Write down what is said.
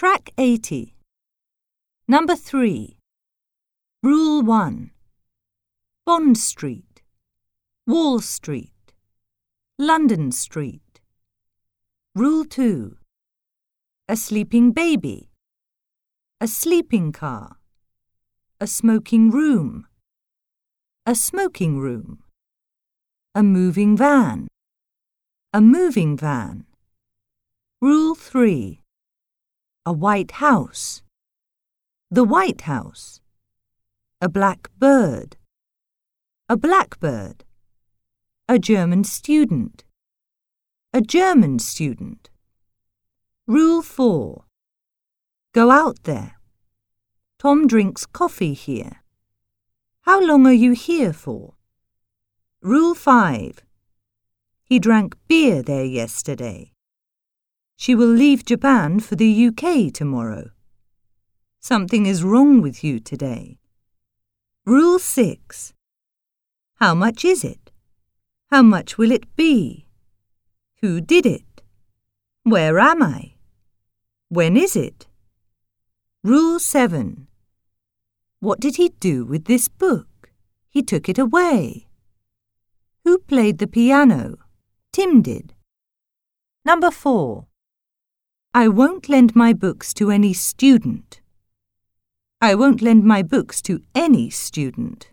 Track 80. Number 3. Rule 1. Bond Street, Wall Street, London Street. Rule 2. A sleeping baby, a sleeping car, a smoking room, a smoking room, a moving van, a moving van. Rule 3. A white house, the White House, a black bird, a blackbird, a German student, a German student. Rule 4. Go out there. Tom drinks coffee here. How long are you here for? Rule 5. He drank beer there yesterday. She will leave Japan for the UK tomorrow. Something is wrong with you today. Rule 6. How much is it? How much will it be? Who did it? Where am I? When is it? Rule 7. What did he do with this book? He took it away. Who played the piano? Tim did. Number 4. I won't lend my books to any student. I won't lend my books to any student.